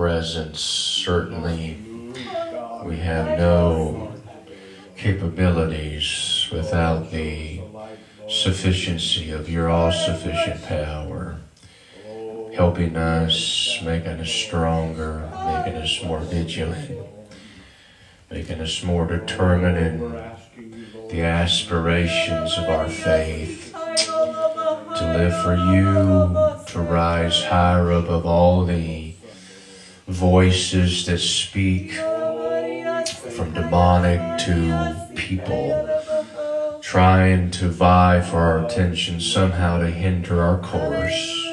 presence. Certainly, we have no capabilities without the sufficiency of your all sufficient power, helping us, making us stronger, making us more vigilant, making us more determined in the aspirations of our faith to live for you, to rise higher above all the voices that speak from demonic to people, trying to vie for our attention, somehow to hinder our course.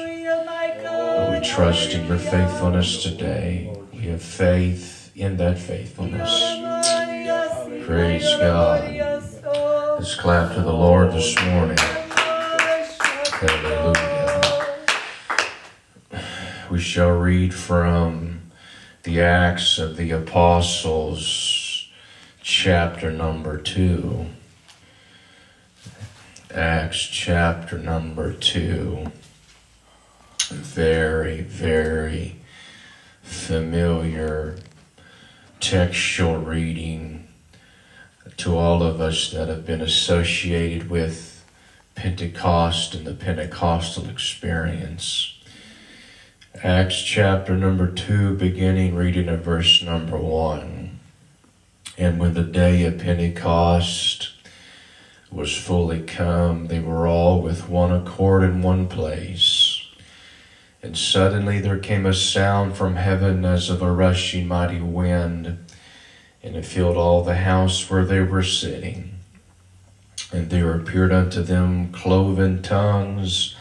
But we trust in your faithfulness today. We have faith in that faithfulness. Praise God. Let's clap to the Lord this morning. Hallelujah. We shall read from the Acts of the Apostles, chapter number two. Acts chapter number two. Very, very familiar textual reading to all of us that have been associated with Pentecost and the Pentecostal experience. Acts chapter number 2, beginning reading at verse number 1. And when the day of Pentecost was fully come, they were all with one accord in one place. And suddenly there came a sound from heaven as of a rushing mighty wind, and it filled all the house where they were sitting. And there appeared unto them cloven tongues,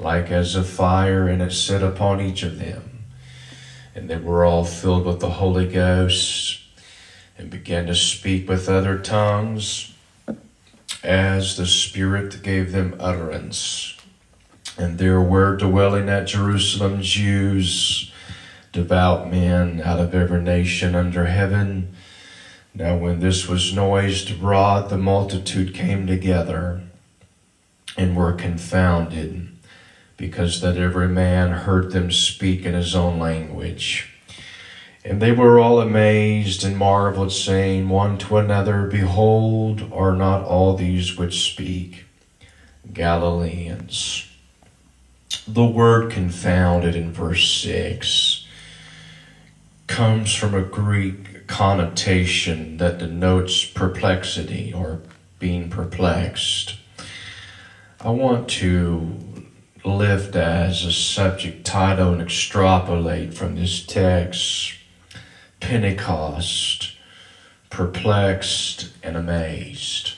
like as a fire, and it set upon each of them. And they were all filled with the Holy Ghost, and began to speak with other tongues, as the Spirit gave them utterance. And there were dwelling at Jerusalem Jews, devout men out of every nation under heaven. Now, when this was noised abroad, the multitude came together and were confounded, because that every man heard them speak in his own language. And they were all amazed and marveled, saying one to another, Behold, are not all these which speak Galileans? The word confounded in verse 6 comes from a Greek connotation that denotes perplexity or being perplexed. I want to lift as a subject title and extrapolate from this text Pentecost, perplexed and amazed.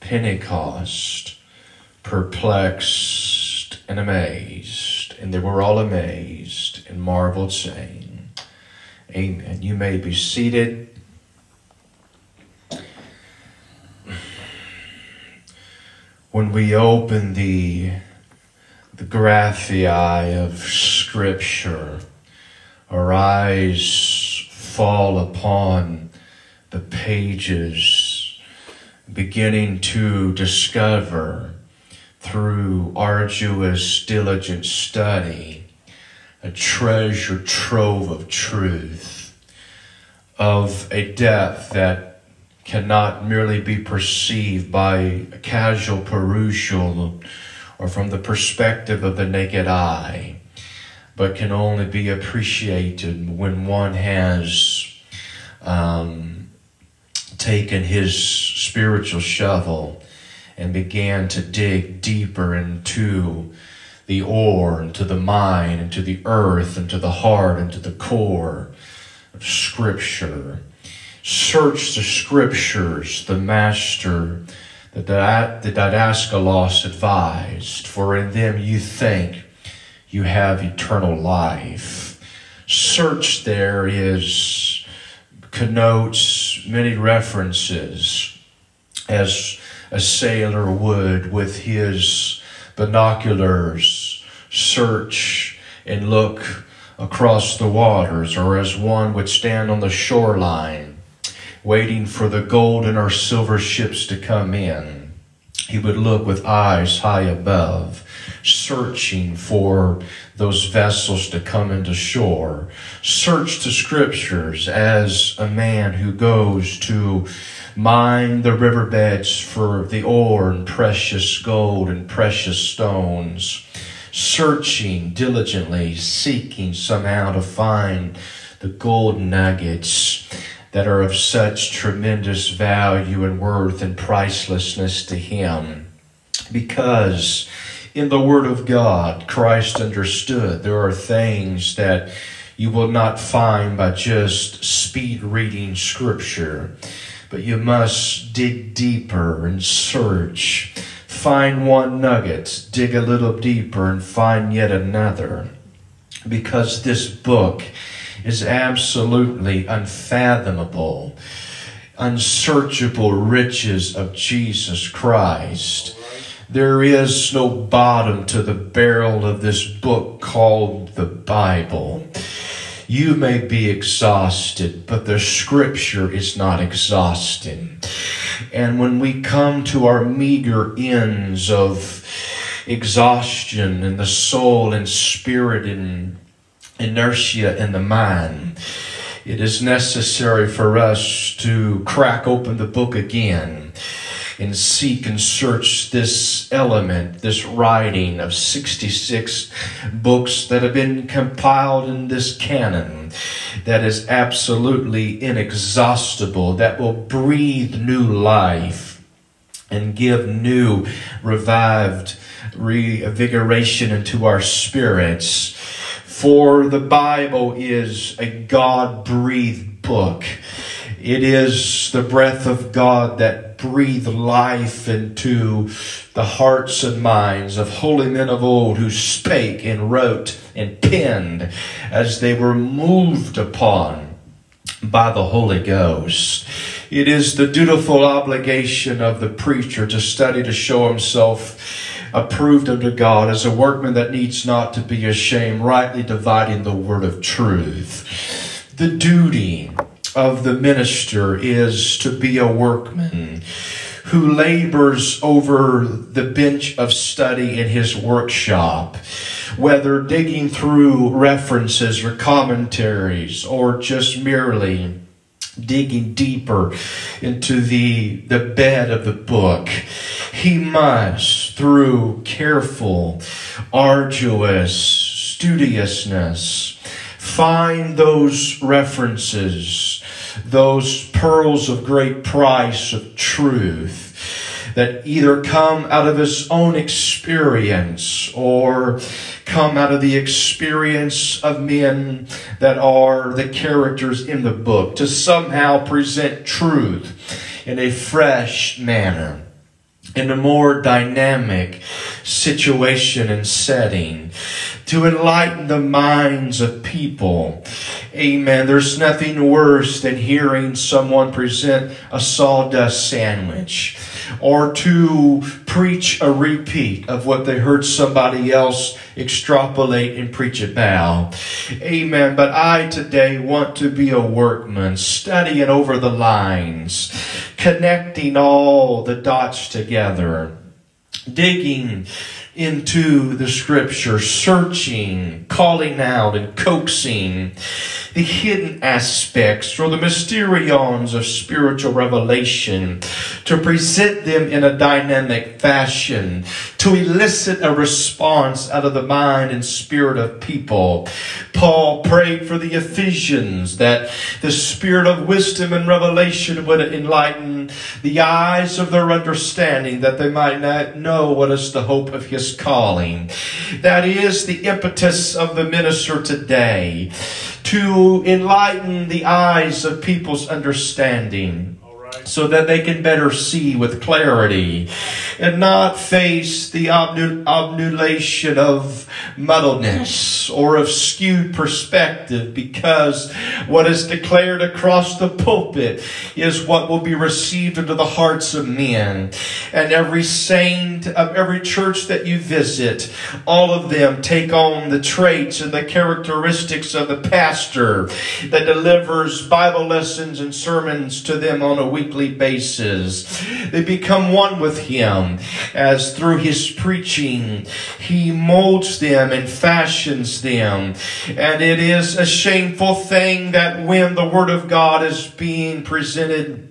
Pentecost, perplexed and amazed. And they were all amazed and marveled, saying, Amen. You may be seated. When we open the the graphii of Scripture, our eyes fall upon the pages, beginning to discover through arduous, diligent study a treasure trove of truth, of a depth that cannot merely be perceived by a casual perusal or from the perspective of the naked eye, but can only be appreciated when one has um, taken his spiritual shovel and began to dig deeper into the ore, into the mine, into the earth, into the heart, into the core of Scripture. Search the Scriptures, the Master the, the Didaskalos advised, for in them you think you have eternal life. Search there is connotes many references as a sailor would with his binoculars search and look across the waters, or as one would stand on the shoreline waiting for the golden or silver ships to come in. He would look with eyes high above, searching for those vessels to come into shore. Search the scriptures as a man who goes to mine the riverbeds for the ore and precious gold and precious stones, searching diligently, seeking somehow to find the gold nuggets that are of such tremendous value and worth and pricelessness to him. Because in the Word of God, Christ understood there are things that you will not find by just speed reading Scripture but you must dig deeper and search. Find one nugget, dig a little deeper, and find yet another. Because this book is absolutely unfathomable, unsearchable riches of Jesus Christ. There is no bottom to the barrel of this book called the Bible. You may be exhausted, but the scripture is not exhausting. And when we come to our meager ends of exhaustion in the soul and spirit and inertia in the mind, it is necessary for us to crack open the book again and seek and search this element, this writing of 66 books that have been compiled in this canon that is absolutely inexhaustible, that will breathe new life and give new, revived reinvigoration into our spirits. For the Bible is a God breathed book. It is the breath of God that breathed life into the hearts and minds of holy men of old who spake and wrote and penned as they were moved upon by the Holy Ghost. It is the dutiful obligation of the preacher to study to show himself approved unto God as a workman that needs not to be ashamed, rightly dividing the word of truth. The duty of the minister is to be a workman who labors over the bench of study in his workshop, whether digging through references or commentaries or just merely digging deeper into the, the bed of the book. He must, through careful, arduous studiousness, find those references, those pearls of great price of truth that either come out of his own experience or come out of the experience of men that are the characters in the book to somehow present truth in a fresh manner in a more dynamic situation and setting to enlighten the minds of people. Amen. There's nothing worse than hearing someone present a sawdust sandwich or to preach a repeat of what they heard somebody else extrapolate and preach it now. Amen. But I today want to be a workman, studying over the lines, connecting all the dots together, digging into the scripture, searching, calling out, and coaxing the hidden aspects or the mysterions of spiritual revelation, to present them in a dynamic fashion, to elicit a response out of the mind and spirit of people. Paul prayed for the Ephesians that the spirit of wisdom and revelation would enlighten the eyes of their understanding, that they might not know what is the hope of his calling. That is the impetus of the minister today to enlighten the eyes of people's understanding so that they can better see with clarity and not face the obnulation of muddleness or of skewed perspective because what is declared across the pulpit is what will be received into the hearts of men. And every saint of every church that you visit, all of them take on the traits and the characteristics of the pastor that delivers Bible lessons and sermons to them on a weekly basis. They become one with him as through his preaching he molds them and fashions them. And it is a shameful thing that when the Word of God is being presented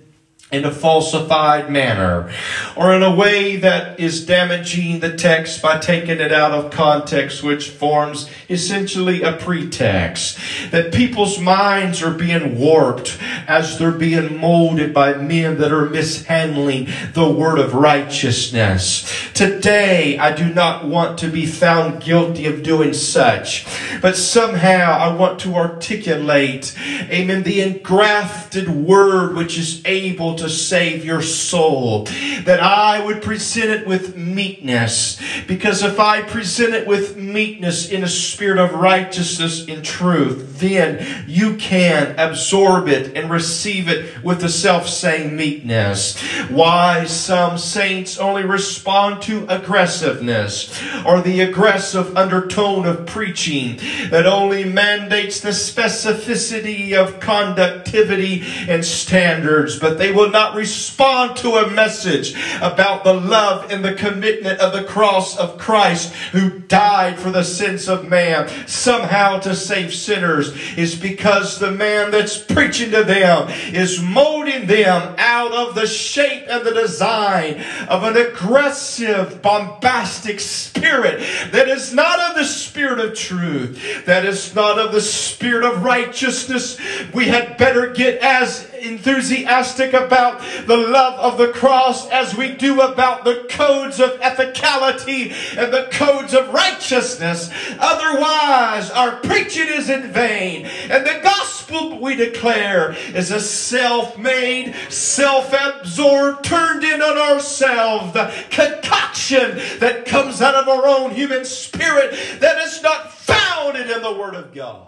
in a falsified manner or in a way that is damaging the text by taking it out of context, which forms essentially a pretext. That people's minds are being warped as they're being molded by men that are mishandling the word of righteousness. Today, I do not want to be found guilty of doing such, but somehow I want to articulate, amen, the engrafted word which is able to save your soul. That I would present it with meekness. Because if I present it with meekness in a spirit of righteousness in truth, then you can absorb it and receive it with the self same meekness. Why some saints only respond to aggressiveness or the aggressive undertone of preaching that only mandates the specificity of conductivity and standards, but they will will not respond to a message about the love and the commitment of the cross of Christ who died for the sins of man, somehow to save sinners, is because the man that's preaching to them is molding them out of the shape and the design of an aggressive, bombastic spirit that is not of the spirit of truth, that is not of the spirit of righteousness. We had better get as enthusiastic about the love of the cross as we do about the codes of ethicality and the codes of righteousness. Otherwise, our preaching is in vain. And the gospel we declare is a self-made, self-absorbed, turned in on ourselves, concoction that comes out of our own human spirit that is not founded in the Word of God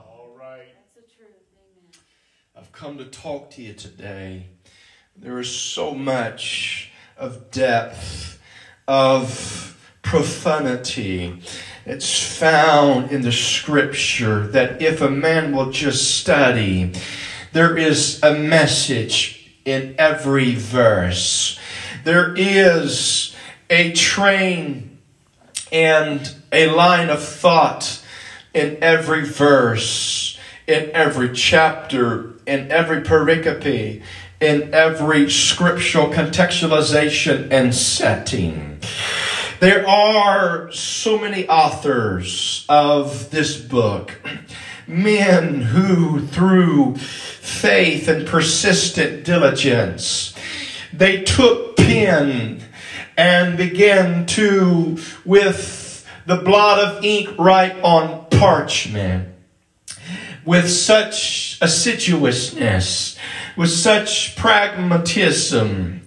come to talk to you today. There is so much of depth, of profundity. It's found in the scripture that if a man will just study, there is a message in every verse. There is a train and a line of thought in every verse, in every chapter, in every pericope, in every scriptural contextualization and setting. There are so many authors of this book, men who, through faith and persistent diligence, they took pen and began to, with the blot of ink, write on parchment with such assiduousness, with such pragmatism,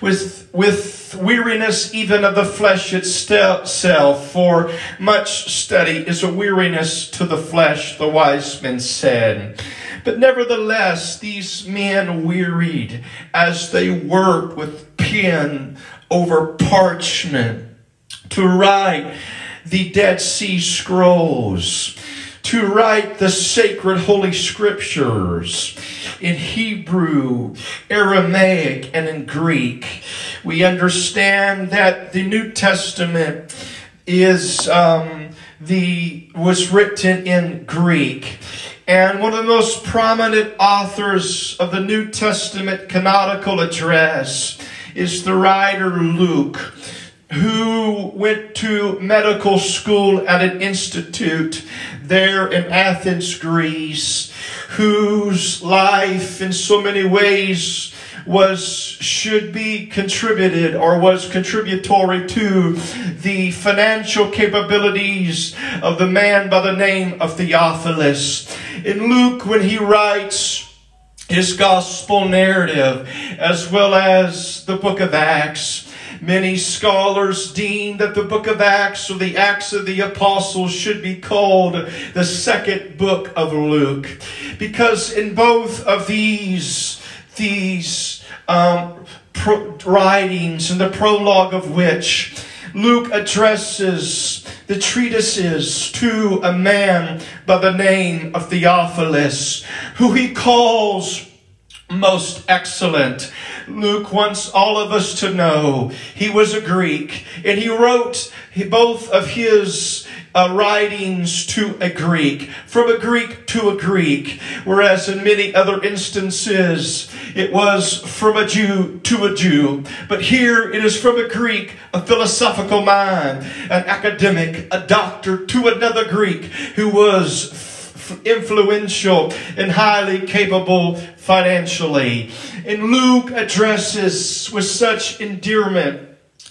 with, with weariness even of the flesh itself, for much study is a weariness to the flesh, the wise men said. But nevertheless, these men wearied as they worked with pen over parchment to write the Dead Sea Scrolls to write the sacred holy scriptures in Hebrew, Aramaic, and in Greek. We understand that the New Testament is um, the was written in Greek. And one of the most prominent authors of the New Testament canonical address is the writer Luke who went to medical school at an institute there in Athens, Greece, whose life in so many ways was should be contributed or was contributory to the financial capabilities of the man by the name of Theophilus. In Luke, when he writes his gospel narrative, as well as the book of Acts, Many scholars deem that the book of Acts or the Acts of the Apostles should be called the second book of Luke. Because in both of these, these um, writings and the prologue of which Luke addresses the treatises to a man by the name of Theophilus, who he calls most excellent. Luke wants all of us to know he was a Greek and he wrote both of his uh, writings to a Greek, from a Greek to a Greek, whereas in many other instances it was from a Jew to a Jew. But here it is from a Greek, a philosophical mind, an academic, a doctor to another Greek who was influential and highly capable financially. And Luke addresses with such endearment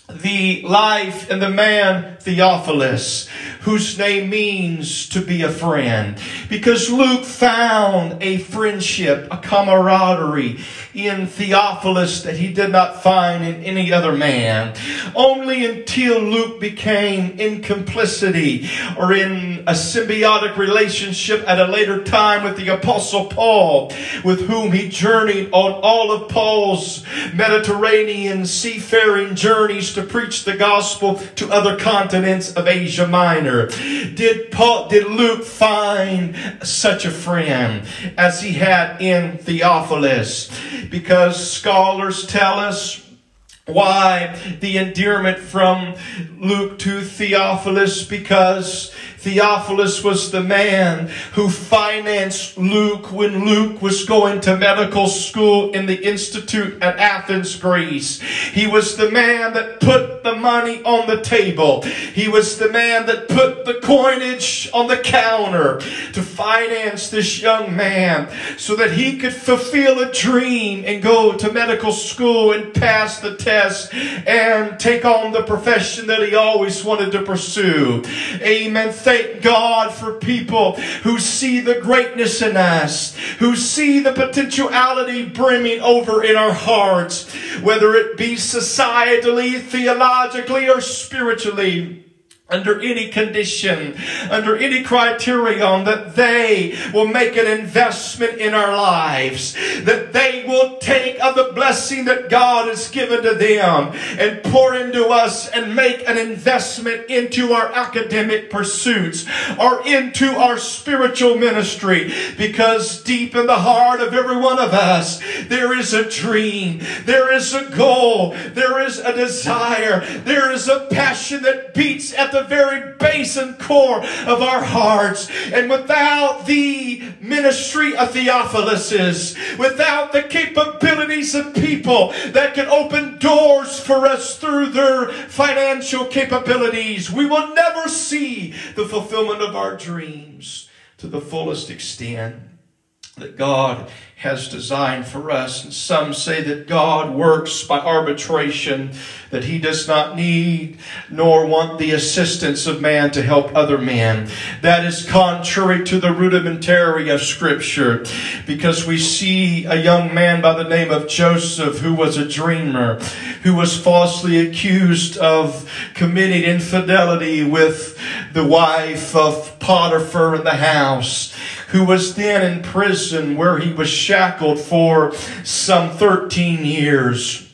the life and the man Theophilus, whose name means to be a friend. Because Luke found a friendship, a camaraderie in Theophilus that he did not find in any other man. Only until Luke became in complicity or in a symbiotic relationship at a later time with the apostle Paul, with whom he journeyed on all of Paul's Mediterranean seafaring journeys to preach the gospel to other continents of Asia Minor. Did Paul, did Luke find such a friend as he had in Theophilus? Because scholars tell us why the endearment from Luke to Theophilus? Because Theophilus was the man who financed Luke when Luke was going to medical school in the Institute at Athens, Greece. He was the man that put the money on the table. He was the man that put the coinage on the counter to finance this young man so that he could fulfill a dream and go to medical school and pass the test and take on the profession that he always wanted to pursue. Amen. Thank thank God for people who see the greatness in us, who see the potentiality brimming over in our hearts, whether it be societally, theologically, or spiritually under any condition, under any criterion, that they will make an investment in our lives, that they will take of the blessing that God has given to them and pour into us and make an investment into our academic pursuits or into our spiritual ministry. Because deep in the heart of every one of us, there is a dream, there is a goal, there is a desire, there is a passion that beats at the very base and core of our hearts. And without the ministry of Theophilus's, without the capabilities of people that can open doors for us through their financial capabilities, we will never see the fulfillment of our dreams to the fullest extent that God has designed for us. And some say that God works by arbitration, that he does not need nor want the assistance of man to help other men. That is contrary to the rudimentary of scripture because we see a young man by the name of Joseph who was a dreamer, who was falsely accused of committing infidelity with the wife of Potiphar in the house who was then in prison where he was shackled for some 13 years.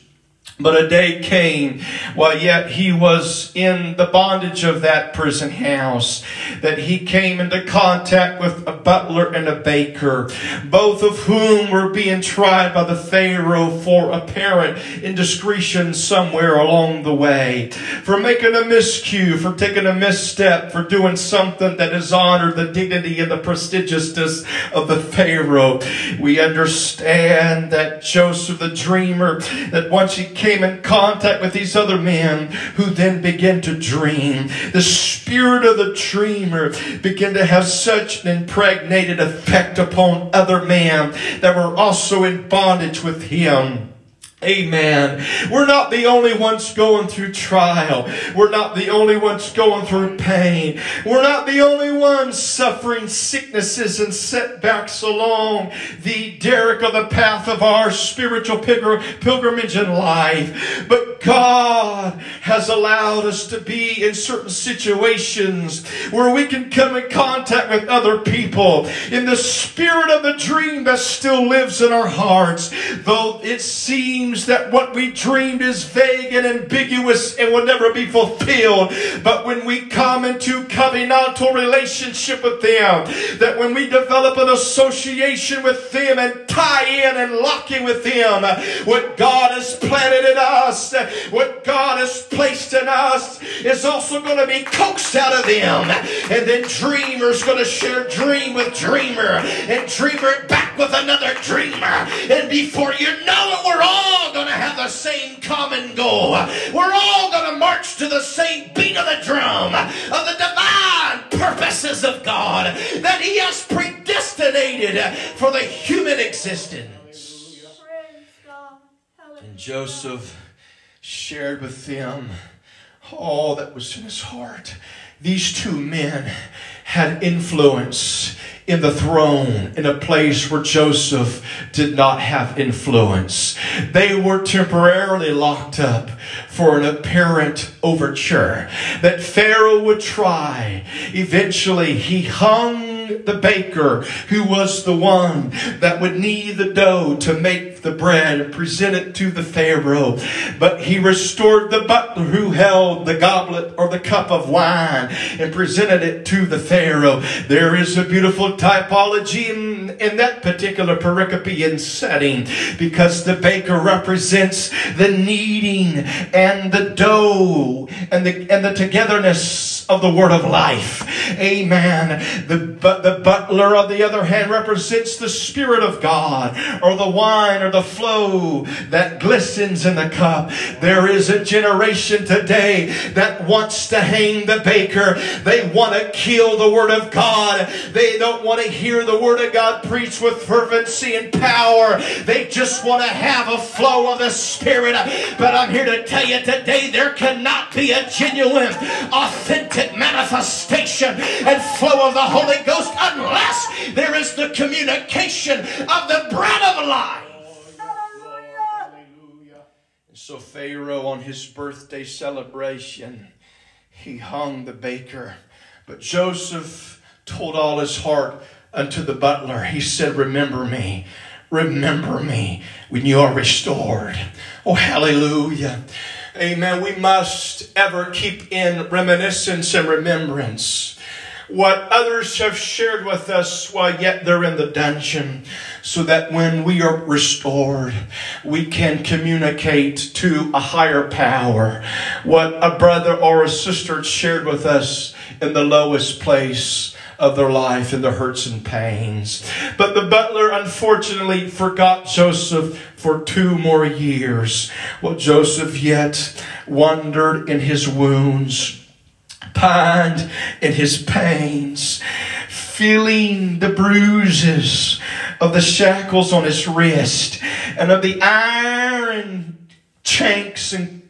But a day came while yet he was in the bondage of that prison house that he came into contact with a butler and a baker, both of whom were being tried by the Pharaoh for apparent indiscretion somewhere along the way, for making a miscue, for taking a misstep, for doing something that has honored the dignity and the prestigiousness of the Pharaoh. We understand that Joseph the dreamer, that once he came in contact with these other men who then began to dream. The spirit of the dreamer began to have such an impregnated effect upon other men that were also in bondage with him. Amen. We're not the only ones going through trial. We're not the only ones going through pain. We're not the only ones suffering sicknesses and setbacks along the derrick of the path of our spiritual pilgrimage in life. But God has allowed us to be in certain situations where we can come in contact with other people in the spirit of the dream that still lives in our hearts. Though it seems that what we dreamed is vague and ambiguous and will never be fulfilled. But when we come into covenantal relationship with them, that when we develop an association with them and tie in and lock in with them, what God has planted in us, what God has placed in us is also going to be coaxed out of them. And then dreamers going to share dream with dreamer and dreamer back with another dreamer. And before you know it, we're all going to have the same common goal. We're all going to march to the same beat of the drum of the divine purposes of God that He has predestinated for the human existence. And Joseph shared with them all that was in his heart. These two men had influence in the throne in a place where Joseph did not have influence. They were temporarily locked up for an apparent overture that Pharaoh would try. Eventually, he hung the baker who was the one that would knead the dough to make the bread and present it to the Pharaoh. But he restored the butler who held the goblet or the cup of wine and presented it to the Pharaoh. There is a beautiful typology in, in that particular pericopian setting because the baker represents the kneading and the dough and the, and the togetherness of the word of life. Amen. The, but the butler, on the other hand, represents the Spirit of God or the wine or the flow that glistens in the cup. There is a generation today that wants to hang the baker. They want to kill the Word of God. They don't want to hear the Word of God preached with fervency and power. They just want to have a flow of the Spirit. But I'm here to tell you today there cannot be a genuine, authentic manifestation and flow of the Holy Ghost unless there is the communication of the bread of life. So Pharaoh on his birthday celebration, he hung the baker. But Joseph told all his heart unto the butler. He said, Remember me. Remember me when you are restored. Oh, hallelujah. Amen. We must ever keep in reminiscence and remembrance what others have shared with us while yet they're in the dungeon, so that when we are restored, we can communicate to a higher power what a brother or a sister shared with us in the lowest place of their life in the hurts and pains. But the butler unfortunately forgot Joseph for two more years. While Joseph yet wandered in his wounds pined in his pains, feeling the bruises of the shackles on his wrist and of the iron chanks and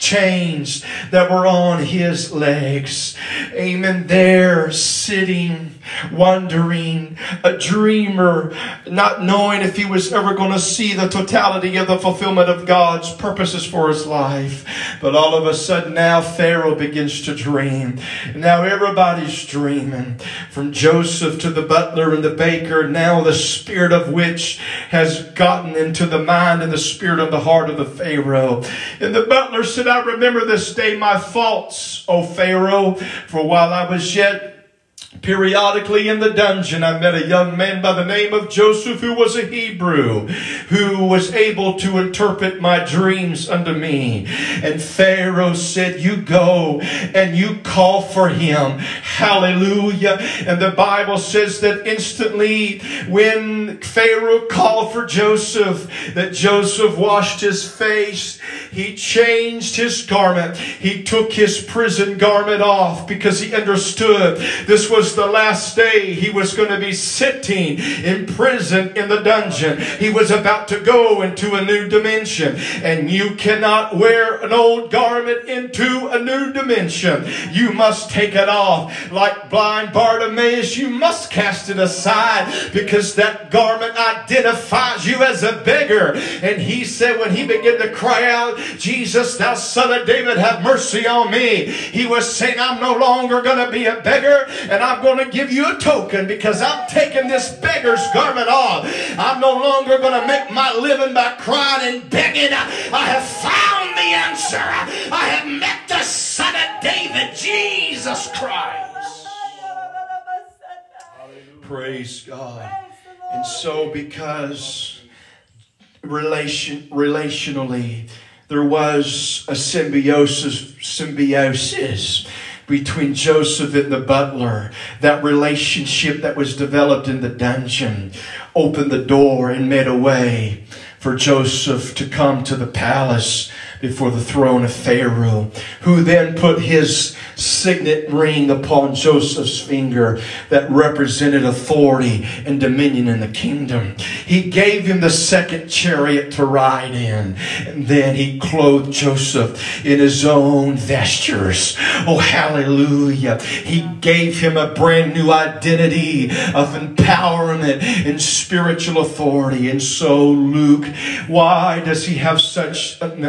chains that were on his legs. Amen. There, sitting, wondering, a dreamer, not knowing if he was ever going to see the totality of the fulfillment of God's purposes for his life. But all of a sudden now Pharaoh begins to dream. Now everybody's dreaming. From Joseph to the butler and the baker, now the spirit of which has gotten into the mind and the spirit of the heart of the Pharaoh. And the butler said, I remember this day my faults, O Pharaoh, for while I was yet Periodically in the dungeon, I met a young man by the name of Joseph who was a Hebrew, who was able to interpret my dreams unto me. And Pharaoh said, You go and you call for him. Hallelujah. And the Bible says that instantly when Pharaoh called for Joseph, that Joseph washed his face, he changed his garment, he took his prison garment off because he understood this was was the last day he was going to be sitting in prison in the dungeon. He was about to go into a new dimension. And you cannot wear an old garment into a new dimension. You must take it off. Like blind Bartimaeus, you must cast it aside because that garment identifies you as a beggar. And he said when he began to cry out, Jesus, thou son of David, have mercy on me. He was saying, I'm no longer going to be a beggar and I'm going to give you a token because I'm taking this beggar's garment off. I'm no longer going to make my living by crying and begging. I have found the answer. I have met the son of David, Jesus Christ. Praise God. And so because relation relationally there was a symbiosis symbiosis between Joseph and the butler, that relationship that was developed in the dungeon opened the door and made a way for Joseph to come to the palace before the throne of Pharaoh, who then put his signet ring upon Joseph's finger that represented authority and dominion in the kingdom. He gave him the second chariot to ride in, and then he clothed Joseph in his own vestures. Oh, hallelujah. He gave him a brand new identity of empowerment and spiritual authority. And so, Luke, why does he have such an,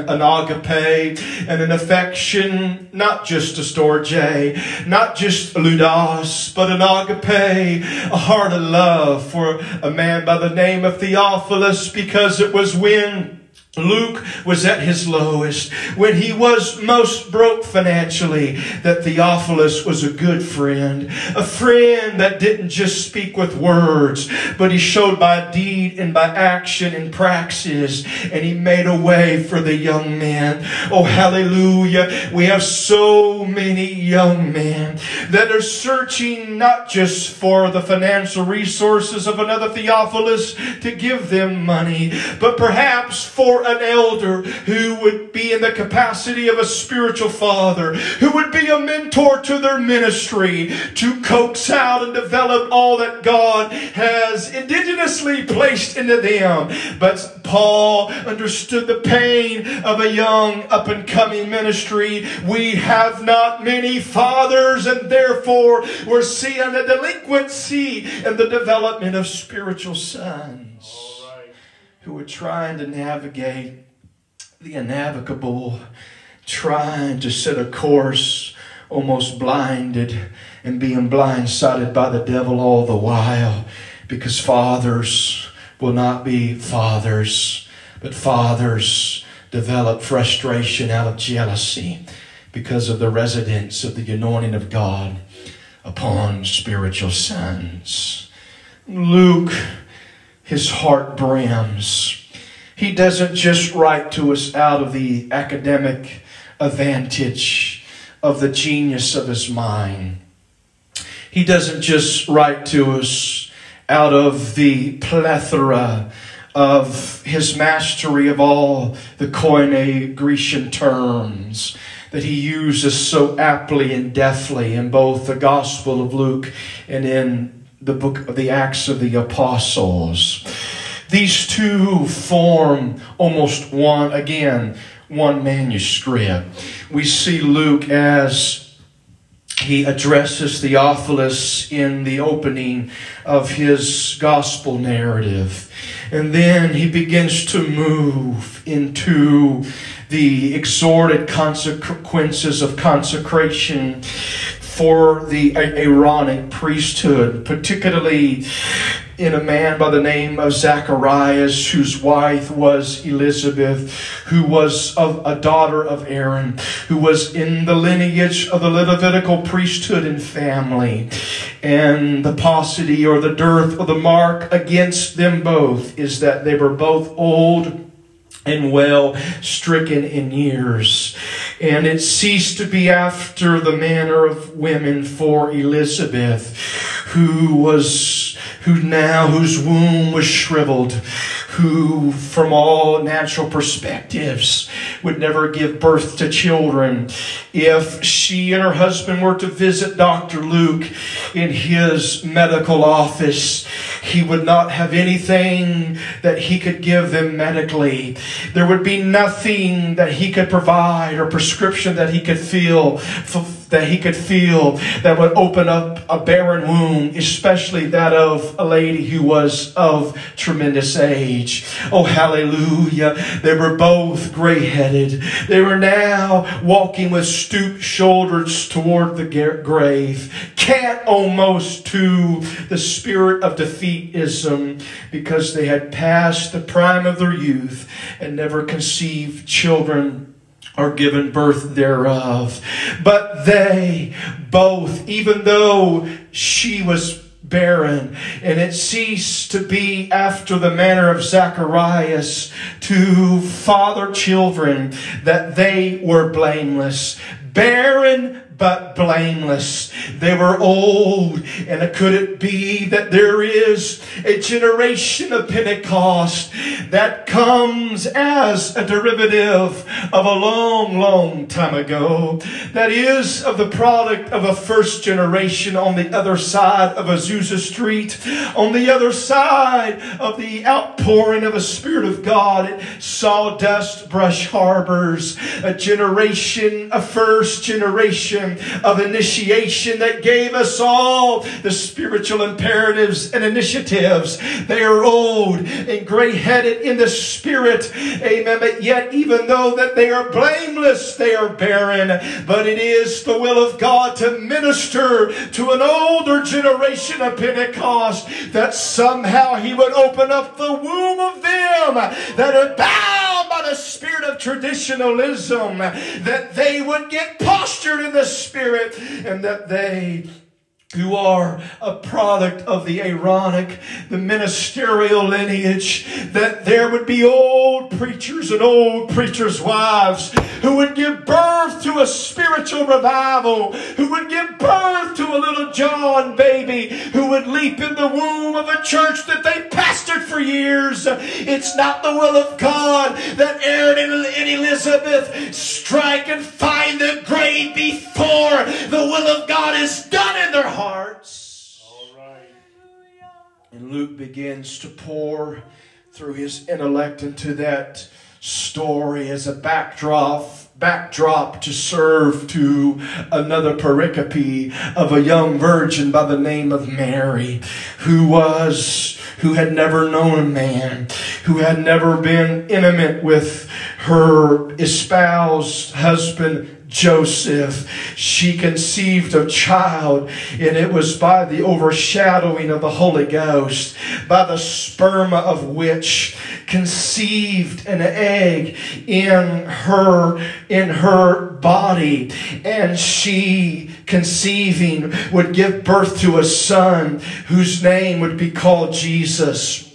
agape and an affection, not just to Storge, not just Ludus, but an agape, a heart of love for a man by the name of Theophilus, because it was when Luke was at his lowest when he was most broke financially that Theophilus was a good friend, a friend that didn't just speak with words, but he showed by deed and by action and praxis, and he made a way for the young man. Oh, hallelujah. We have so many young men that are searching not just for the financial resources of another Theophilus to give them money, but perhaps an elder who would be in the capacity of a spiritual father, who would be a mentor to their ministry to coax out and develop all that God has indigenously placed into them. But Paul understood the pain of a young up and coming ministry. We have not many fathers, and therefore we're seeing a delinquency in the development of spiritual sons who are trying to navigate the unnavigable, trying to set a course almost blinded and being blindsided by the devil all the while because fathers will not be fathers, but fathers develop frustration out of jealousy because of the residence of the anointing of God upon spiritual sons. Luke his heart brims. He doesn't just write to us out of the academic advantage of the genius of his mind. He doesn't just write to us out of the plethora of his mastery of all the Koine Grecian terms that he uses so aptly and deftly in both the Gospel of Luke and in the book of the Acts of the Apostles. These two form almost one, again, one manuscript. We see Luke as he addresses Theophilus in the opening of his gospel narrative. And then he begins to move into the exhorted consequences of consecration for the Aaronic priesthood, particularly in a man by the name of Zacharias, whose wife was Elizabeth, who was of a daughter of Aaron, who was in the lineage of the Levitical priesthood and family. And the paucity or the dearth of the mark against them both is that they were both old and well stricken in years. And it ceased to be after the manner of women for Elizabeth, who was, who now, whose womb was shriveled, who, from all natural perspectives, would never give birth to children. If she and her husband were to visit Dr. Luke in his medical office, he would not have anything that he could give them medically. There would be nothing that he could provide or prescription that he could feel that he could feel that would open up a barren womb, especially that of a lady who was of tremendous age. Oh, hallelujah. They were both gray headed. They were now walking with stooped shoulders toward the grave. Can't almost to the spirit of defeatism because they had passed the prime of their youth and never conceived children are given birth thereof. But they both, even though she was barren, and it ceased to be after the manner of Zacharias to father children, that they were blameless. Barren but blameless. They were old. And could it be that there is a generation of Pentecost that comes as a derivative of a long, long time ago? That is of the product of a first generation on the other side of Azusa Street, on the other side of the outpouring of a Spirit of God at Sawdust Brush Harbors, a generation, a first generation of initiation that gave us all the spiritual imperatives and initiatives. They are old and gray headed in the spirit. Amen. But yet, even though that they are blameless, they are barren. But it is the will of God to minister to an older generation of Pentecost that somehow He would open up the womb of them that are bound by the spirit of traditionalism, that they would get postured in the Spirit and that they who are a product of the Aaronic, the ministerial lineage, that there would be old preachers and old preachers' wives who would give birth to a spiritual revival, who would give birth to a little John baby, who would leap in the womb of a church that they pastored for years. It's not the will of God that Aaron and Elizabeth strike and find the grave before the will of God is done in their heart hearts. All right. And Luke begins to pour through his intellect into that story as a backdrop backdrop to serve to another pericope of a young virgin by the name of Mary who was who had never known a man who had never been intimate with her espoused husband Joseph. She conceived a child, and it was by the overshadowing of the Holy Ghost, by the sperma of which conceived an egg in her in her body and she conceiving would give birth to a son whose name would be called Jesus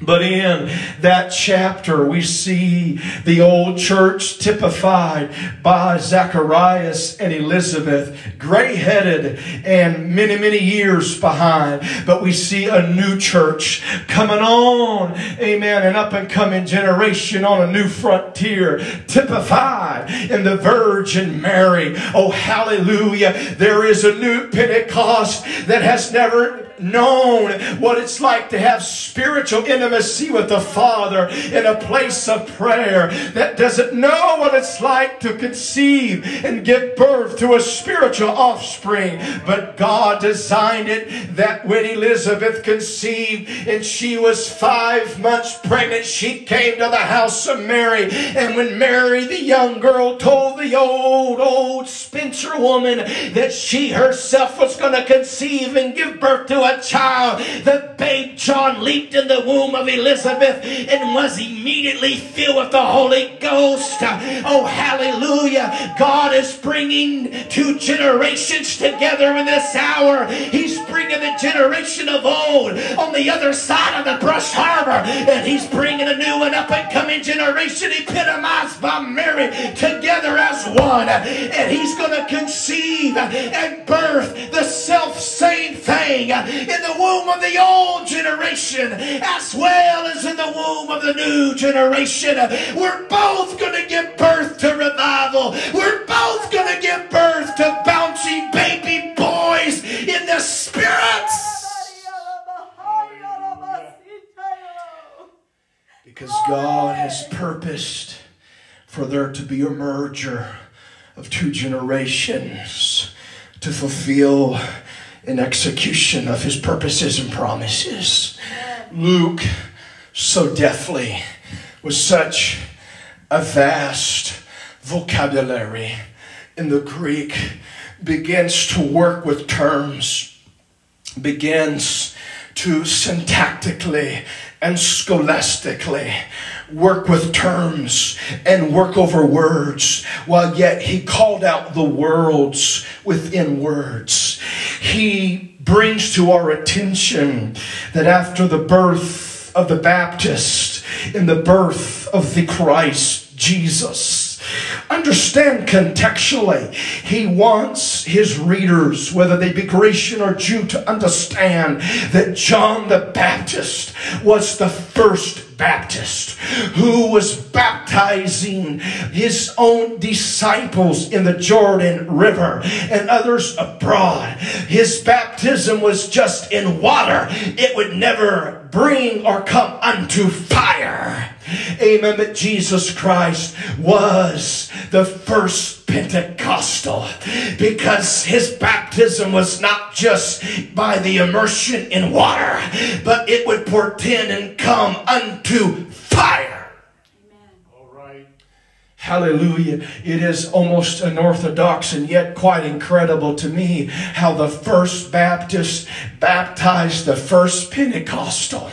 but in that chapter, we see the old church typified by Zacharias and Elizabeth, gray headed and many, many years behind. But we see a new church coming on, amen, an up and coming generation on a new frontier, typified in the Virgin Mary. Oh, hallelujah. There is a new Pentecost that has never known what it's like to have spiritual intimacy with the Father in a place of prayer, that doesn't know what it's like to conceive and give birth to a spiritual offspring. But God designed it that when Elizabeth conceived and she was five months pregnant, she came to the house of Mary. And when Mary, the young girl, told the old, old Spencer woman that she herself was going to conceive and give birth to a child, the babe John leaped in the womb of Elizabeth and was immediately filled with the Holy Ghost. Oh, hallelujah. God is bringing two generations together in this hour. He's bringing the generation of old on the other side of the Brush Arbor, and He's bringing a new and up and coming generation epitomized by Mary together as one. And He's going to conceive and birth the self same thing in the womb of the old generation as well as in the womb of the new generation. We're both going to give birth to revival. We're both going to give birth to bouncy baby boys in the spirits. Because God has purposed for there to be a merger of two generations to fulfill an execution of his purposes and promises. Luke, so deftly, with such a vast vocabulary in the Greek, begins to work with terms, begins to syntactically and scholastically work with terms and work over words, while yet he called out the worlds within words. He brings to our attention that after the birth of the Baptist, in the birth of the Christ Jesus, Understand contextually, he wants his readers, whether they be Grecian or Jew, to understand that John the Baptist was the first Baptist who was baptizing his own disciples in the Jordan River and others abroad. His baptism was just in water, it would never bring or come unto fire. Amen. But Jesus Christ was the first Pentecostal because his baptism was not just by the immersion in water, but it would portend and come unto fire. Hallelujah. It is almost unorthodox and yet quite incredible to me how the first Baptist baptized the first Pentecostal.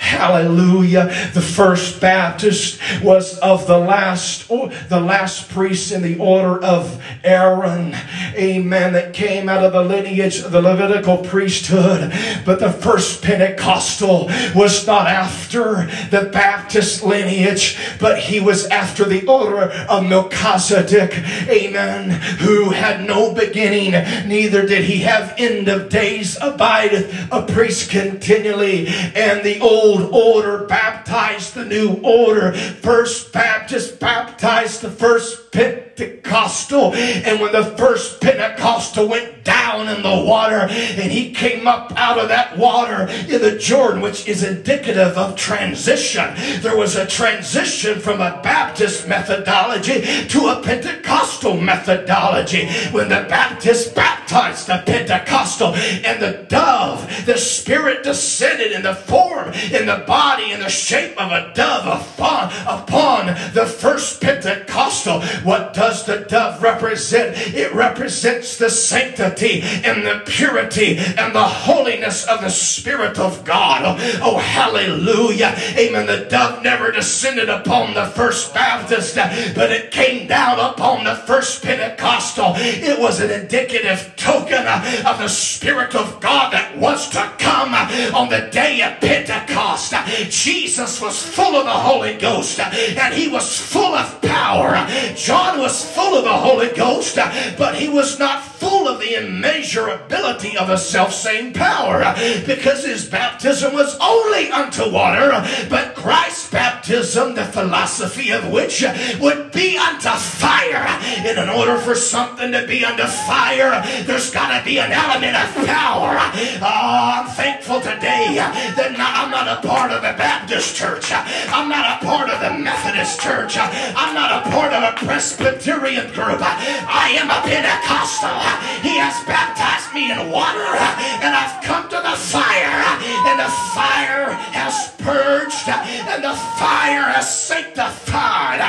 Hallelujah. The first Baptist was of the last, the last priest in the order of Aaron. Amen. That came out of the lineage of the Levitical priesthood. But the first Pentecostal was not after the Baptist lineage, but he was after the order of Melchizedek. Amen. Who had no beginning, neither did he have end of days, abideth a priest continually. And the old order baptized the new order. First Baptist baptized the first Pentecostal. And when the first Pentecostal went down in the water and he came up out of that water in the Jordan, which is indicative of transition, there was a transition from a Baptist methodology to a Pentecostal methodology. When the Baptist baptized the Pentecostal and the dove, the Spirit descended in the form, in the body, in the shape of a dove upon, upon the first Pentecostal. What does the dove represent? It represents the sanctity and the purity and the holiness of the Spirit of God. Oh, hallelujah. Amen. The dove never descended upon the first Baptist, but it came down upon the first Pentecostal. It was an indicative token of the Spirit of God that was to come on the day of Pentecost. Jesus was full of the Holy Ghost and he was full of power. John was full of the Holy Ghost, but he was not full of the immeasurability of the self same power because his baptism was only unto water, but Christ's baptism, the philosophy of which would be unto fire. And in order for something to be unto fire, there's got to be an element of power. Oh, I'm thankful today that I'm not a part of a Baptist church. I'm not a part of the Methodist church. I'm not a part of a Presbyterian group. I am a Pentecostal. He has baptized me in water, and I've come to the fire, and the fire has purged, and the fire has sanctified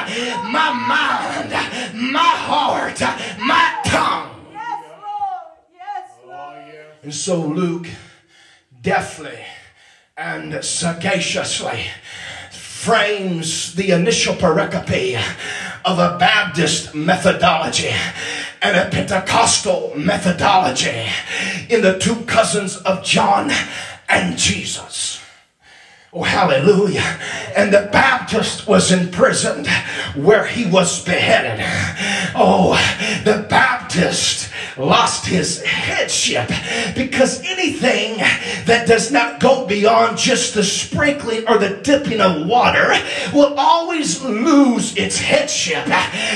my mind, my heart, my tongue. Yes, Lord. Yes, Lord. And so Luke deftly and sagaciously frames the initial pericope of a Baptist methodology and a Pentecostal methodology in the two cousins of John and Jesus. Oh, hallelujah. And the Baptist was imprisoned where he was beheaded. Oh, the Baptist lost his headship because anything that does not go beyond just the sprinkling or the dipping of water will always lose its headship.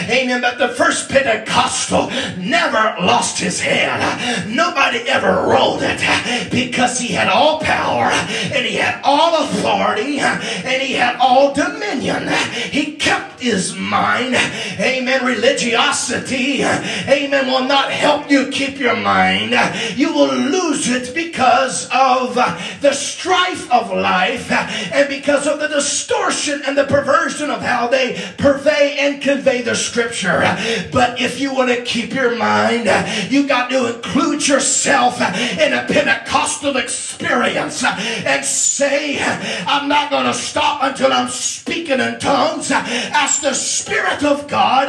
Amen. But the first Pentecostal never lost his head. Nobody ever rolled it because he had all power and he had all authority and he had all dominion. He kept his mind. Amen. Religiosity, amen, will not help you keep your mind. You will lose it because of the strife of life and because of the distortion and the perversion of how they purvey and convey the scripture. But if you want to keep your mind, you got to include yourself in a Pentecostal experience and say, I'm not going to stop until I'm speaking in tongues as the Spirit of God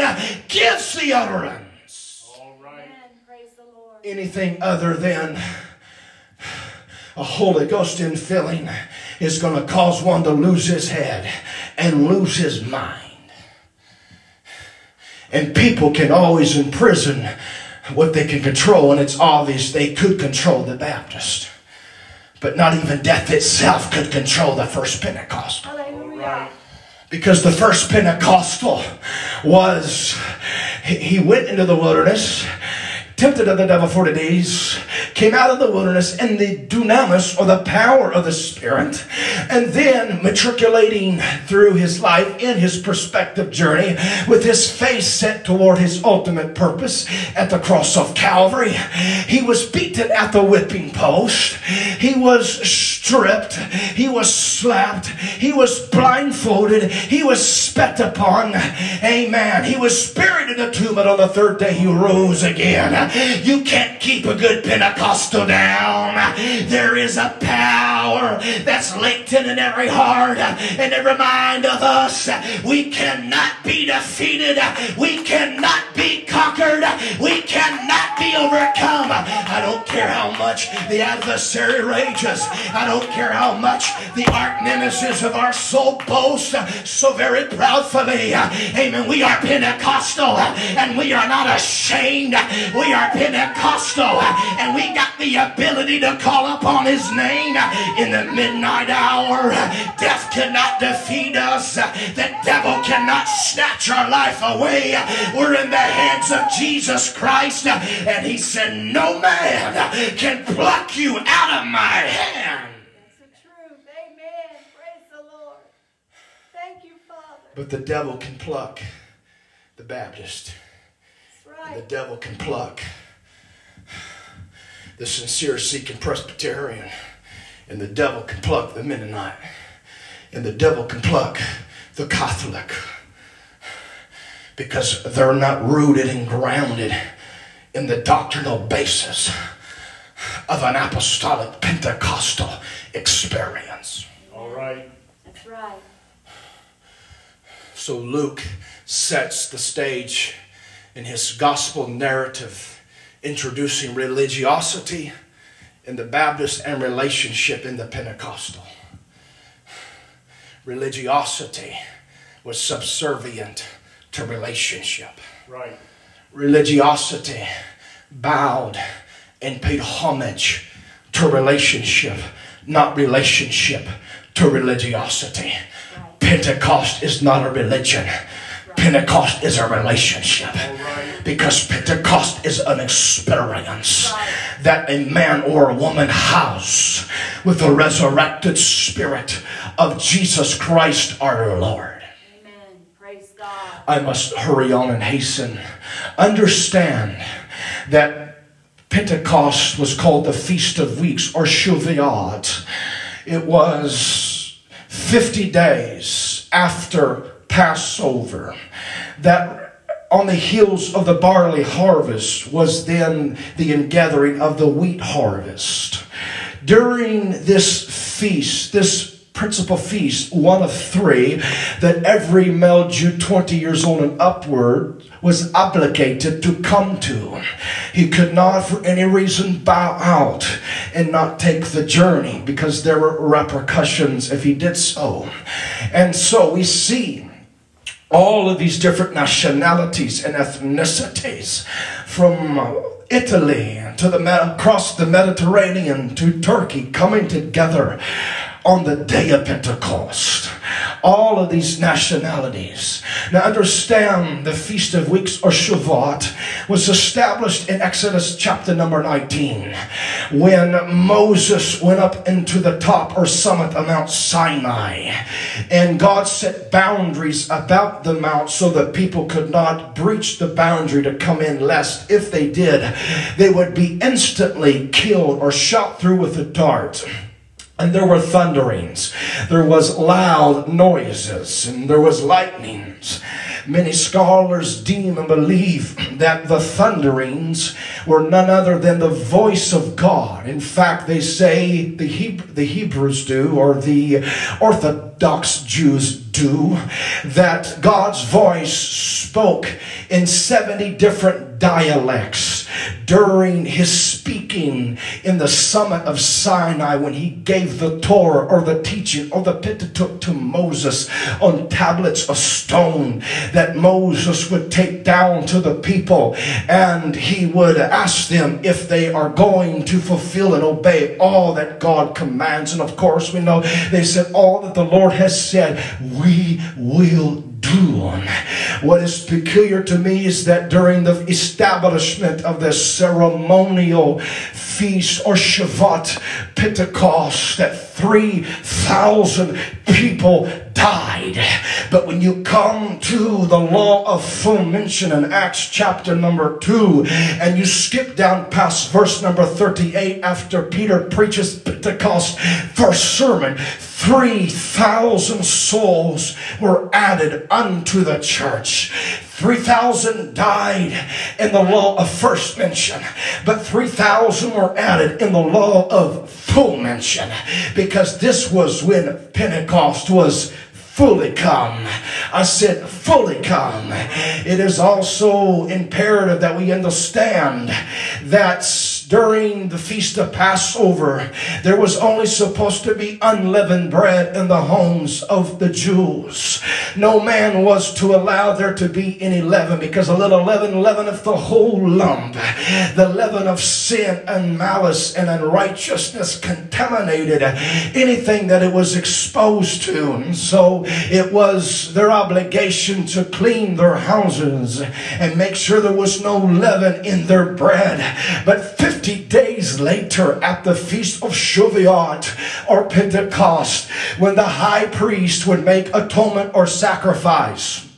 gives the utterance. All right. The Anything other than a Holy Ghost infilling is going to cause one to lose his head and lose his mind. And people can always imprison what they can control, and it's obvious they could control the Baptist. But not even death itself could control the first Pentecost. Because the first Pentecostal was, he he went into the wilderness, tempted of the devil 40 days, came out of the wilderness in the dunamis or the power of the Spirit, and then matriculating through his life in his prospective journey with his face set toward his ultimate purpose at the cross of Calvary. He was beaten at the whipping post. He was stripped. He was slapped. He was blindfolded. He was spat upon. Amen. He was buried in the tomb, and on the third day he rose again. You can't keep a good Pentecostal down. There is a power that's latent in every heart and every mind of us. We cannot be defeated. We cannot be conquered. We cannot be overcome. I don't care how much the adversary rages. I don't care how much the arch nemesis of our soul boasts so very proudly. Amen. We are Pentecostal and we are not ashamed. We are Pentecostal and we got the ability to call upon his name in the midnight hour. Death cannot defeat us. The devil cannot snatch our life away. We're in the hands of Jesus Christ and he said, no man can pluck you out of my hand. That's the truth. Amen. Praise the Lord. Thank you, Father. But the devil can pluck the Baptist. That's And the devil can pluck the sincere seeking Presbyterian. And the devil can pluck the Mennonite. And the devil can pluck the Catholic. Because they're not rooted and grounded in the doctrinal basis of an apostolic Pentecostal experience. All right. That's right. So Luke sets the stage in his gospel narrative, introducing religiosity in the Baptist and relationship in the Pentecostal. Religiosity was subservient to relationship. Right. Religiosity bowed and paid homage to relationship, not relationship to religiosity. Pentecost is not a religion. Pentecost is a relationship. Because Pentecost is an experience that a man or a woman has with the resurrected spirit of Jesus Christ our Lord. Amen. Praise God. I must hurry on and hasten. Understand that Pentecost was called the Feast of Weeks or Shavuot. It was 50 days after Passover. That on the heels of the barley harvest was then the ingathering of the wheat harvest. During this feast, this principal feast, one of three, that every male Jew 20 years old and upward was obligated to come to. He could not, for any reason, bow out and not take the journey because there were repercussions if he did so. And so we see all of these different nationalities and ethnicities from Italy to the across the Mediterranean to Turkey coming together on the day of Pentecost. all of these nationalities. Now understand the Feast of Weeks or Shavuot was established in Exodus chapter number 19 when Moses went up into the top or summit of Mount Sinai and God set boundaries about the mount so that people could not breach the boundary to come in lest if they did they would be instantly killed or shot through with a dart. And there were thunderings, there was loud noises, and there was lightnings. Many scholars deem and believe that the thunderings were none other than the voice of God. In fact, they say the, the Hebrews do, or the Orthodox Jews do, that God's voice spoke in 70 different dialects during his speaking in the summit of Sinai when he gave the Torah or the teaching or the Pentateuch to Moses on tablets of stone that Moses would take down to the people and he would ask them if they are going to fulfill and obey all that God commands. And of course, we know they said, All that the Lord has said, we will do. What is peculiar to me is that during the establishment of the ceremonial feast or Shavuot Pentecost, that 3,000 people died. But when you come to the law of full mention in Acts chapter number 2, and you skip down past verse number 38 after Peter preaches Pentecost first sermon, 3,000 souls were added unto the church. 3,000 died in the law of first mention, but 3,000 were added in the law of full mention because this was when Pentecost was fully come. I said, fully come. It is also imperative that we understand that during the feast of Passover, there was only supposed to be unleavened bread in the homes of the Jews. No man was to allow there to be any leaven because a little leaven leaveneth the whole lump. The leaven of sin and malice and unrighteousness contaminated anything that it was exposed to. And so it was their obligation to clean their houses and make sure there was no leaven in their bread. But 50 days later at the Feast of Shavuot or Pentecost, when the high priest would make atonement or sacrifice,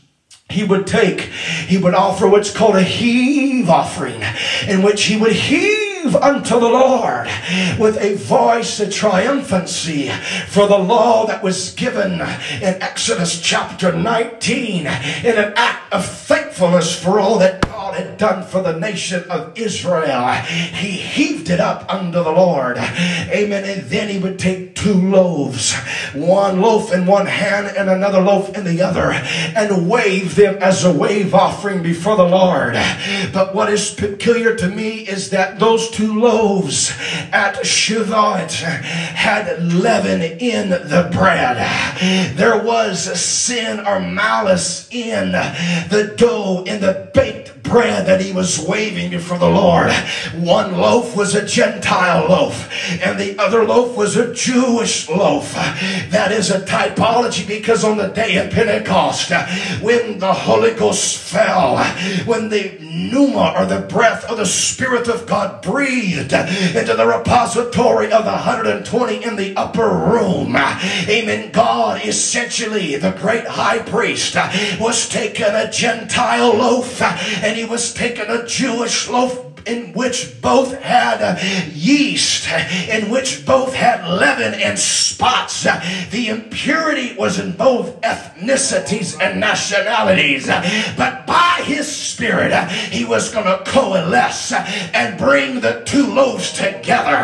he would take, he would offer what's called a heave offering, in which he would heave unto the Lord with a voice of triumphancy for the law that was given in Exodus chapter 19 in an act of thankfulness for all that God had done for the nation of Israel. He heaved it up unto the Lord. Amen. And then he would take two loaves, one loaf in one hand and another loaf in the other, and wave them as a wave offering before the Lord. But what is peculiar to me is that those two loaves at Shavuot had leaven in the bread. There was sin or malice in the dough, in the baked bread that he was waving before the Lord. One loaf was a Gentile loaf, and the other loaf was a Jewish loaf. That is a typology because on the day of Pentecost, when the Holy Ghost fell, when the pneuma or the breath of the Spirit of God breathed into the repository of the 120 in the upper room. Amen. God essentially, the great high priest, was taking a Gentile loaf and he was taking a Jewish loaf in which both had yeast, in which both had leaven and spots. The impurity was in both ethnicities and nationalities. But by his spirit, he was going to coalesce and bring the two loaves together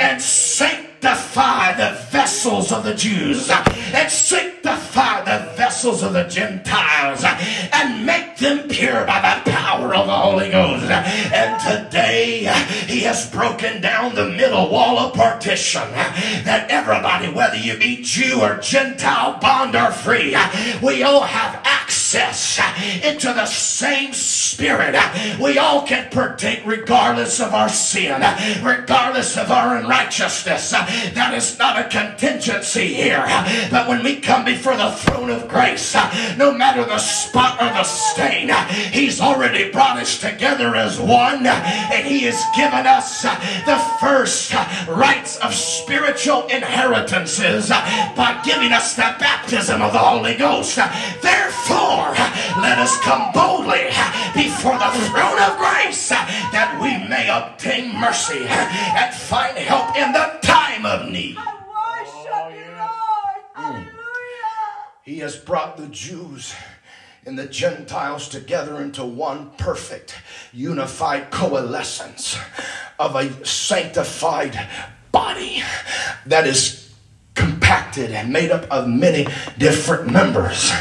and sanctify the vessels of the Jews uh, and sanctify the vessels of the Gentiles uh, and make them pure by the power of the Holy Ghost. Uh, and today he has broken down the middle wall of partition that everybody, whether you be Jew or Gentile, bond or free, we all have access Uh, into the same Spirit. Uh, we all can partake regardless of our sin, uh, regardless of our unrighteousness. That is not a contingency here. But when we come before the throne of grace, no matter the spot or the stain, He's already brought us together as one, and He has given us the first rights of spiritual inheritances by giving us the baptism of the Holy Ghost. Therefore, let us come boldly before the throne of grace that we may obtain mercy and find help in the time of need. I worship you, oh, Lord. Hmm. Hallelujah. He has brought the Jews and the Gentiles together into one perfect, unified coalescence of a sanctified body that is compacted and made up of many different members.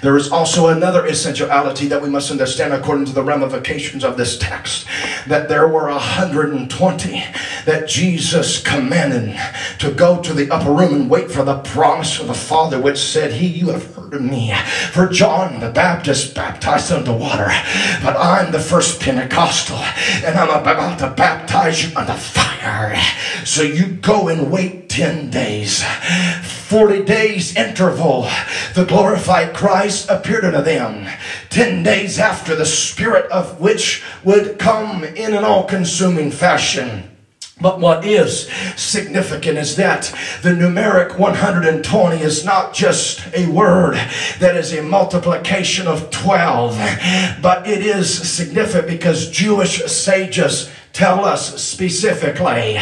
There is also another essentiality that we must understand according to the ramifications of this text that there were 120 that Jesus commanded to go to the upper room and wait for the promise of the Father, which said, He, you have heard of me. For John the Baptist baptized unto water, but I'm the first Pentecostal, and I'm about to baptize you unto fire. So you go and wait 10 days. 40 days interval, the glorified Christ appeared unto them. 10 days after, the Spirit of which would come in an all consuming fashion. But what is significant is that the numeric 120 is not just a word that is a multiplication of 12, but it is significant because Jewish sages tell us specifically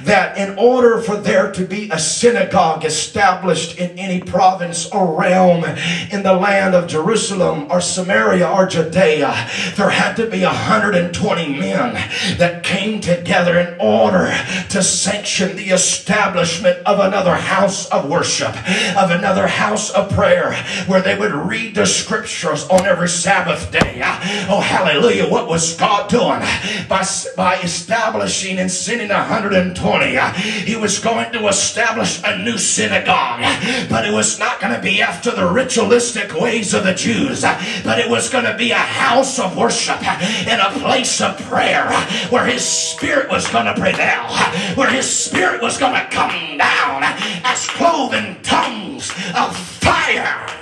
that in order for there to be a synagogue established in any province or realm in the land of Jerusalem or Samaria or Judea, there had to be 120 men that came together in order to sanction the establishment of another house of worship, of another house of prayer, where they would read the scriptures on every Sabbath day. Oh, hallelujah. What was God doing? By, by establishing and sending 120, he was going to establish a new synagogue. But it was not going to be after the ritualistic ways of the Jews, but it was going to be a house of worship and a place of prayer where his spirit was going to prevail, where his spirit was going to come down as cloven tongues of fire.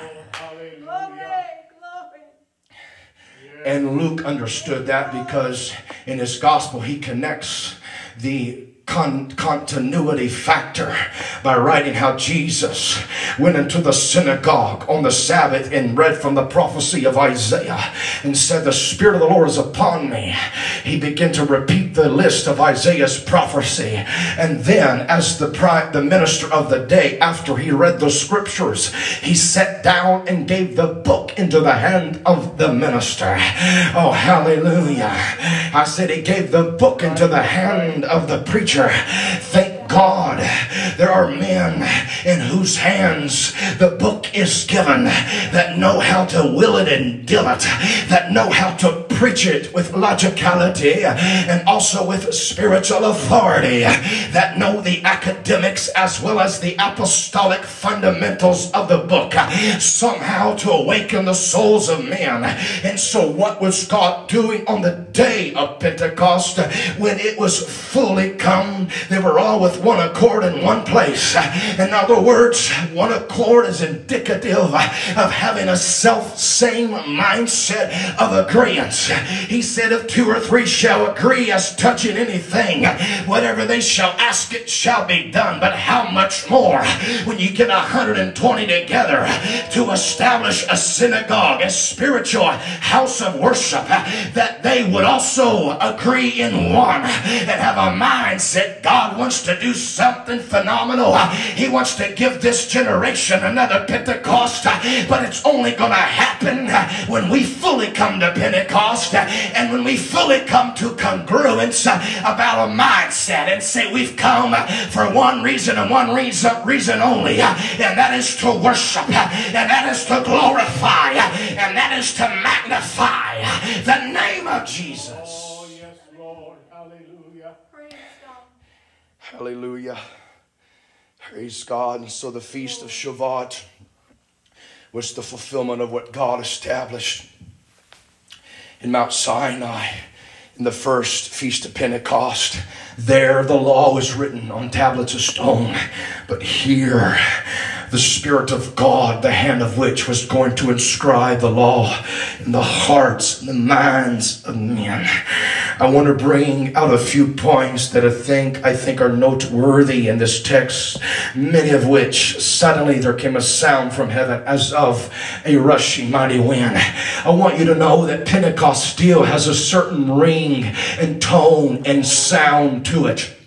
And Luke understood that because in his gospel he connects the con- continuity factor by writing how Jesus went into the synagogue on the Sabbath and read from the prophecy of Isaiah and said, The Spirit of the Lord is upon me. He began to repeat the list of Isaiah's prophecy. And then, as the, the minister of the day, after he read the scriptures, he sat down and gave the book into the hand of the minister. Oh, hallelujah. I said he gave the book into the hand of the preacher. Thank God there are men in whose hands the book is given that know how to will it and deal it, that know how to preach it with logicality and also with spiritual authority, that know the academics as well as the apostolic fundamentals of the book, somehow to awaken the souls of men. And so, what was God doing on the day of Pentecost when it was fully come? They were all with one accord in one place. In other words, one accord is indicative of having a self same mindset of agreement. He said, If two or three shall agree as touching anything, whatever they shall ask, it shall be done. But how much more when you get 120 together to establish a synagogue, a spiritual house of worship, that they would also agree in one and have a mindset. God wants to do something phenomenal. Uh, he wants to give this generation another Pentecost, uh, but it's only going to happen uh, when we fully come to Pentecost and when we fully come to congruence about a mindset and say we've come for one reason and one reason, reason only, and that is to worship, and that is to glorify, and that is to magnify the name of Jesus. Oh, yes, Lord. Hallelujah. Praise God. Hallelujah. Praise God. And so the Feast of Shavuot was the fulfillment of what God established. in Mount Sinai in the first feast of Pentecost. There the law was written on tablets of stone. But here, the Spirit of God, the hand of which was going to inscribe the law in the hearts and the minds of men. I want to bring out a few points that I think I think are noteworthy in this text, many of which suddenly there came a sound from heaven as of a rushing mighty wind. I want you to know that Pentecost still has a certain ring and tone and sound to it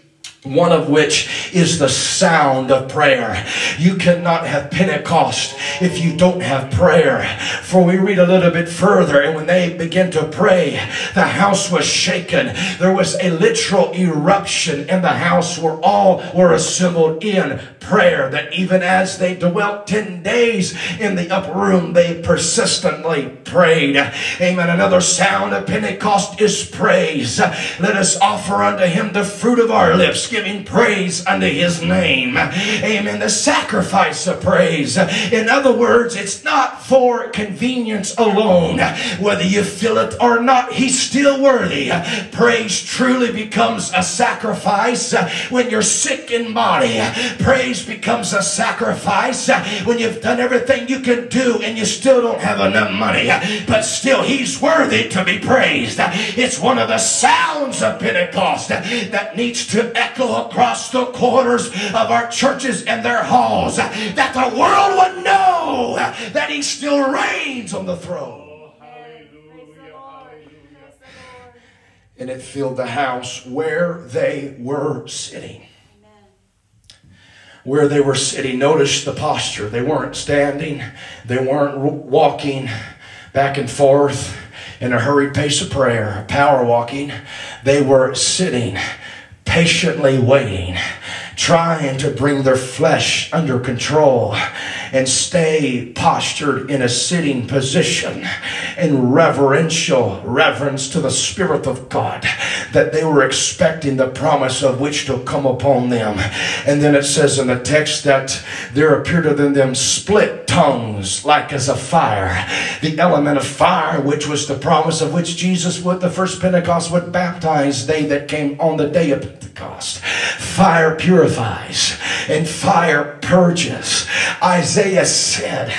one of which is the sound of prayer. You cannot have Pentecost if you don't have prayer. For we read a little bit further, and when they began to pray, the house was shaken. There was a literal eruption in the house where all were assembled in prayer. That even as they dwelt 10 days in the upper room, they persistently prayed. Amen. Another sound of Pentecost is praise. Let us offer unto him the fruit of our lips giving praise unto his name. Amen. The sacrifice of praise. In other words, it's not for convenience alone. Whether you feel it or not, he's still worthy. Praise truly becomes a sacrifice when you're sick in body. Praise becomes a sacrifice when you've done everything you can do and you still don't have enough money. But still, he's worthy to be praised. It's one of the sounds of Pentecost that needs to echo across the corners of our churches and their halls that the world would know that he still reigns on the throne. And it filled the house where they were sitting. Where they were sitting. Notice the posture. They weren't standing, they weren't walking back and forth in a hurried pace of prayer, power walking. They were sitting, patiently waiting, trying to bring their flesh under control and stay postured in a sitting position in reverential reverence to the Spirit of God that they were expecting the promise of which to come upon them. And then it says in the text that there appeared to them, split tongues like as a fire. The element of fire, which was the promise of which Jesus would, the first Pentecost, would baptize they that came on the day of Pentecost. Fire purifies and fire purges. Isaiah said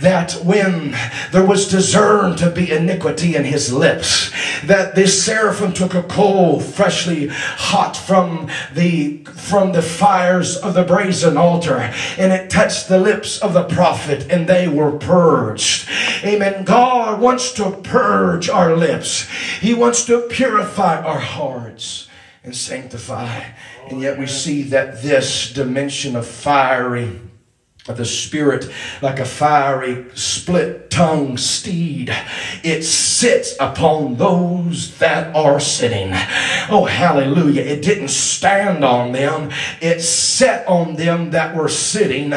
that when there was discerned to be iniquity in his lips, that this seraphim took a coal freshly hot from the from the fires of the brazen altar, and it touched the lips of the prophet, and they were purged. Amen. God wants to purge our lips. He wants to purify our hearts and sanctify. And yet we see that this dimension of fiery of the spirit like a fiery split tongue steed it sits upon those that are sitting. Oh hallelujah. It didn't stand on them. It sat on them that were sitting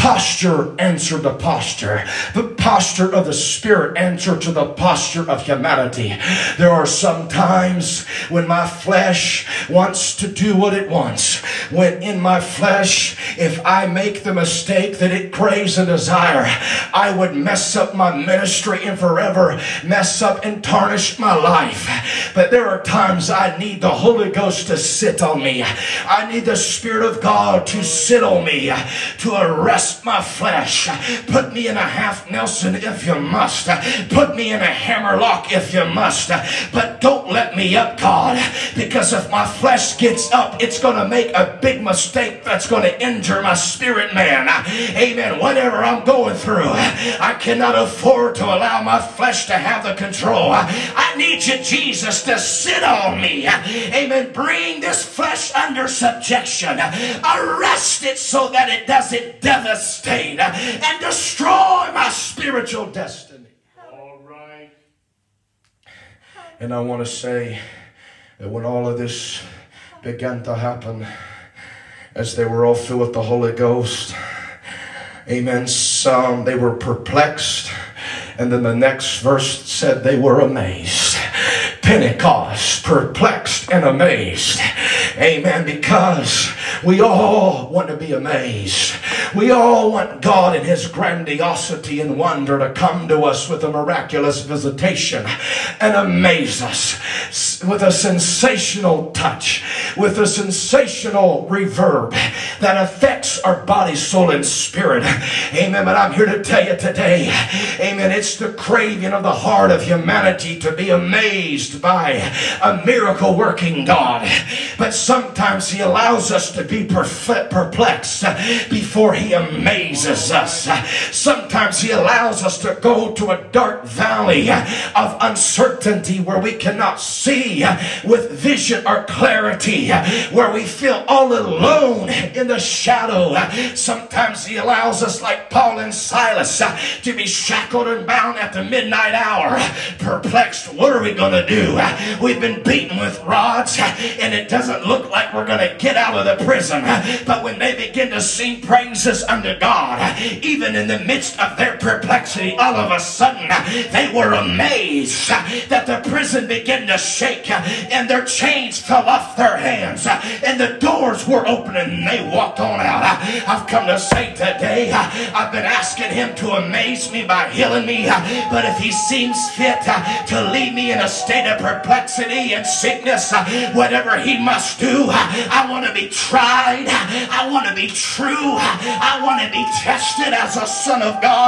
posture answered the posture. The posture of the Spirit answered to the posture of humanity. There are some times when my flesh wants to do what it wants. When in my flesh, if I make the mistake that it craves a desire, I would mess up my ministry and forever mess up and tarnish my life. But there are times I need the Holy Ghost to sit on me. I need the Spirit of God to sit on me, to arrest my flesh. Put me in a half Nelson if you must. Put me in a hammerlock if you must. But don't let me up, God, because if my flesh gets up, it's going to make a big mistake that's going to injure my spirit man. Amen. Whatever I'm going through, I cannot afford to allow my flesh to have the control. I need you, Jesus, to sit on me. Amen. Bring this flesh under subjection. Arrest it so that it doesn't devastate and destroy my spiritual destiny. All right. And I want to say that when all of this began to happen, as they were all filled with the Holy Ghost, amen, some they were perplexed. And then the next verse said they were amazed. Pentecost, perplexed and amazed. Amen. Because we all want to be amazed. We all want God in His grandiosity and wonder to come to us with a miraculous visitation and amaze us with a sensational touch, with a sensational reverb that affects our body, soul, and spirit. Amen. But I'm here to tell you today, amen, it's the craving of the heart of humanity to be amazed by a miracle working God. But sometimes He allows us to be perplexed before He amazes us. Sometimes He allows us to go to a dark valley of uncertainty where we cannot see with vision or clarity, where we feel all alone in the shadow. Sometimes He allows us, like Paul and Silas, to be shackled and bound at the midnight hour, perplexed. What are we going to do? We've been beaten with rods, and it doesn't look like we're going to get out of the prison. But when they begin to sing praises unto God, even in the midst of their perplexity, all of a sudden they were amazed that the prison began to shake and their chains fell off their hands uh, and the doors were open and they walked on out. Uh, I've come to say today, uh, I've been asking him to amaze me by healing me, but if he seems fit to leave me in a state of perplexity and sickness, whatever he must do, I want to be tried. I want to be true. I want to be tested as a son of God.